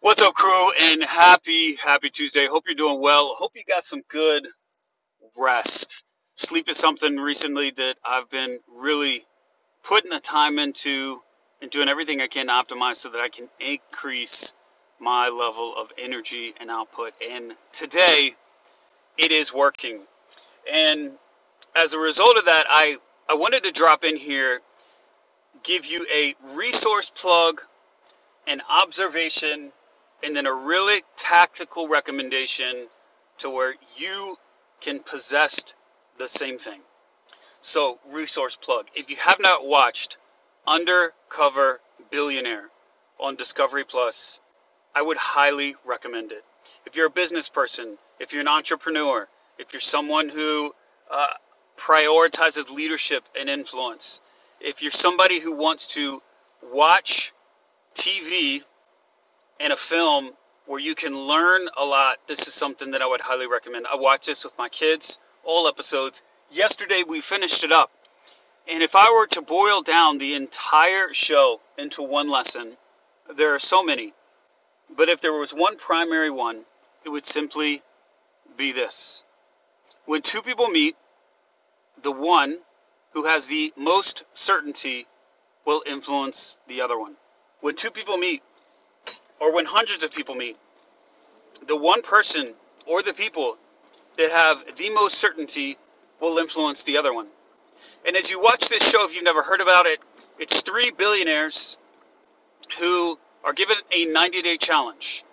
What's up, crew? And happy, happy Tuesday. Hope you're doing well. Hope you got some good rest. Sleep is something recently that I've been really putting the time into and doing everything I can to optimize so that I can increase my level of energy and output. And today, it is working. And as a result of that, I, I wanted to drop in here, give you a resource plug, an observation, and then a really tactical recommendation to where you can possess the same thing. So, resource plug. If you have not watched Undercover Billionaire on Discovery Plus, I would highly recommend it. If you're a business person, if you're an entrepreneur, if you're someone who uh, prioritizes leadership and influence, if you're somebody who wants to watch TV and a film where you can learn a lot, this is something that I would highly recommend. I watch this with my kids, all episodes. Yesterday we finished it up. And if I were to boil down the entire show into one lesson, there are so many. But if there was one primary one, it would simply be this. When two people meet, the one who has the most certainty will influence the other one. When two people meet, or when hundreds of people meet, the one person or the people that have the most certainty will influence the other one. And as you watch this show, if you've never heard about it, it's three billionaires who are given a 90 day challenge.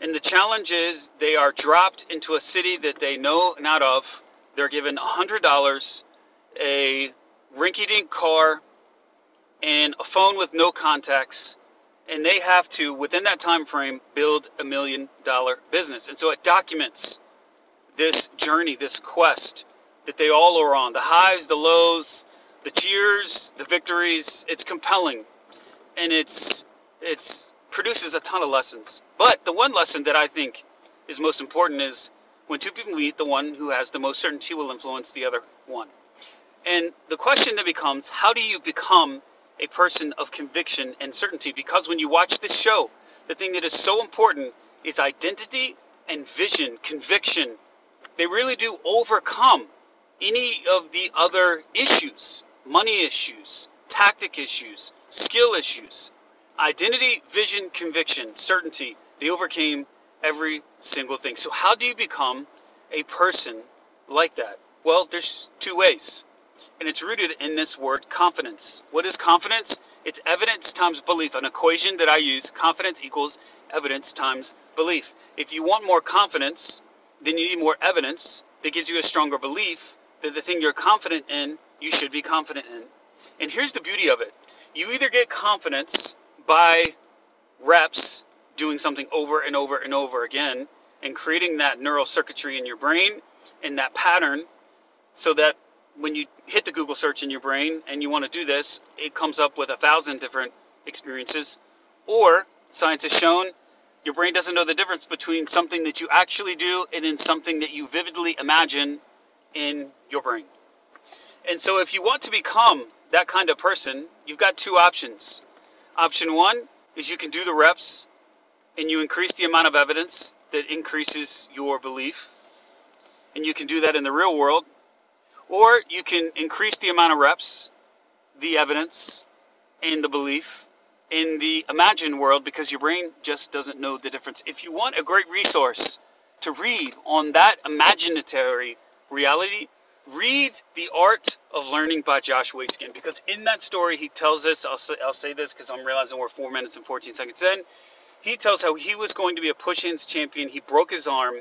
And the challenge is they are dropped into a city that they know not of. They're given $100, a rinky dink car, and a phone with no contacts and they have to within that time frame build a million dollar business. And so it documents this journey this quest that they all are on. The highs the lows the cheers the victories. It's compelling. And it's it's produces a ton of lessons. But the one lesson that i think is most important is when two people meet the one who has the most certainty will influence the other one. And the question then becomes how do you become a person of conviction and certainty because when you watch this show, the thing that is so important is identity and vision, conviction. They really do overcome any of the other issues, money issues, tactic issues, skill issues. Identity, vision, conviction, certainty, they overcame every single thing. So, how do you become a person like that? Well, there's two ways and it's rooted in this word confidence. What is confidence? It's evidence times belief, an equation that I use. Confidence equals evidence times belief. If you want more confidence, then you need more evidence that gives you a stronger belief that the thing you're confident in, you should be confident in. And here's the beauty of it you either get confidence by reps, doing something over and over and over again, and creating that neural circuitry in your brain and that pattern so that when you hit the Google search in your brain and you want to do this, it comes up with a thousand different experiences. Or science has shown your brain doesn't know the difference between something that you actually do and in something that you vividly imagine in your brain. And so if you want to become that kind of person, you've got two options. Option one is you can do the reps and you increase the amount of evidence that increases your belief. And you can do that in the real world or you can increase the amount of reps, the evidence, and the belief in the imagined world because your brain just doesn't know the difference. If you want a great resource to read on that imaginatory reality, read The Art of Learning by Josh Waitzkin because in that story he tells us, I'll say, I'll say this because I'm realizing we're 4 minutes and 14 seconds in, he tells how he was going to be a push-hands champion. He broke his arm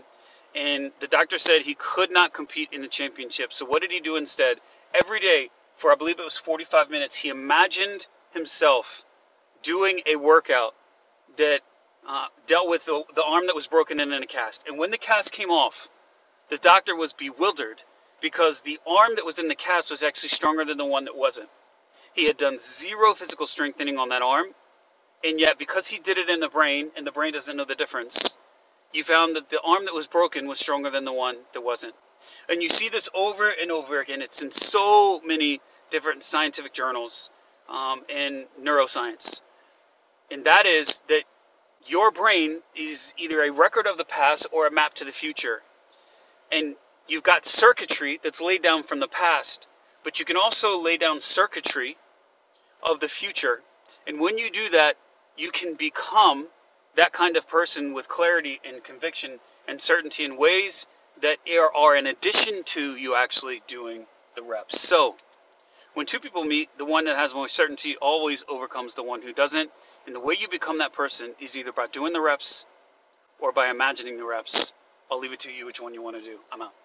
and the doctor said he could not compete in the championship. So what did he do instead? Every day for I believe it was 45 minutes, he imagined himself doing a workout that uh, dealt with the, the arm that was broken and in a cast. And when the cast came off, the doctor was bewildered because the arm that was in the cast was actually stronger than the one that wasn't. He had done zero physical strengthening on that arm, and yet because he did it in the brain, and the brain doesn't know the difference, you found that the arm that was broken was stronger than the one that wasn't. And you see this over and over again. It's in so many different scientific journals um, in neuroscience. And that is that your brain is either a record of the past or a map to the future. And you've got circuitry that's laid down from the past, but you can also lay down circuitry of the future. And when you do that, you can become that kind of person with clarity and conviction and certainty in ways that are in addition to you actually doing the reps. So, when two people meet, the one that has more certainty always overcomes the one who doesn't. And the way you become that person is either by doing the reps or by imagining the reps. I'll leave it to you which one you want to do. I'm out.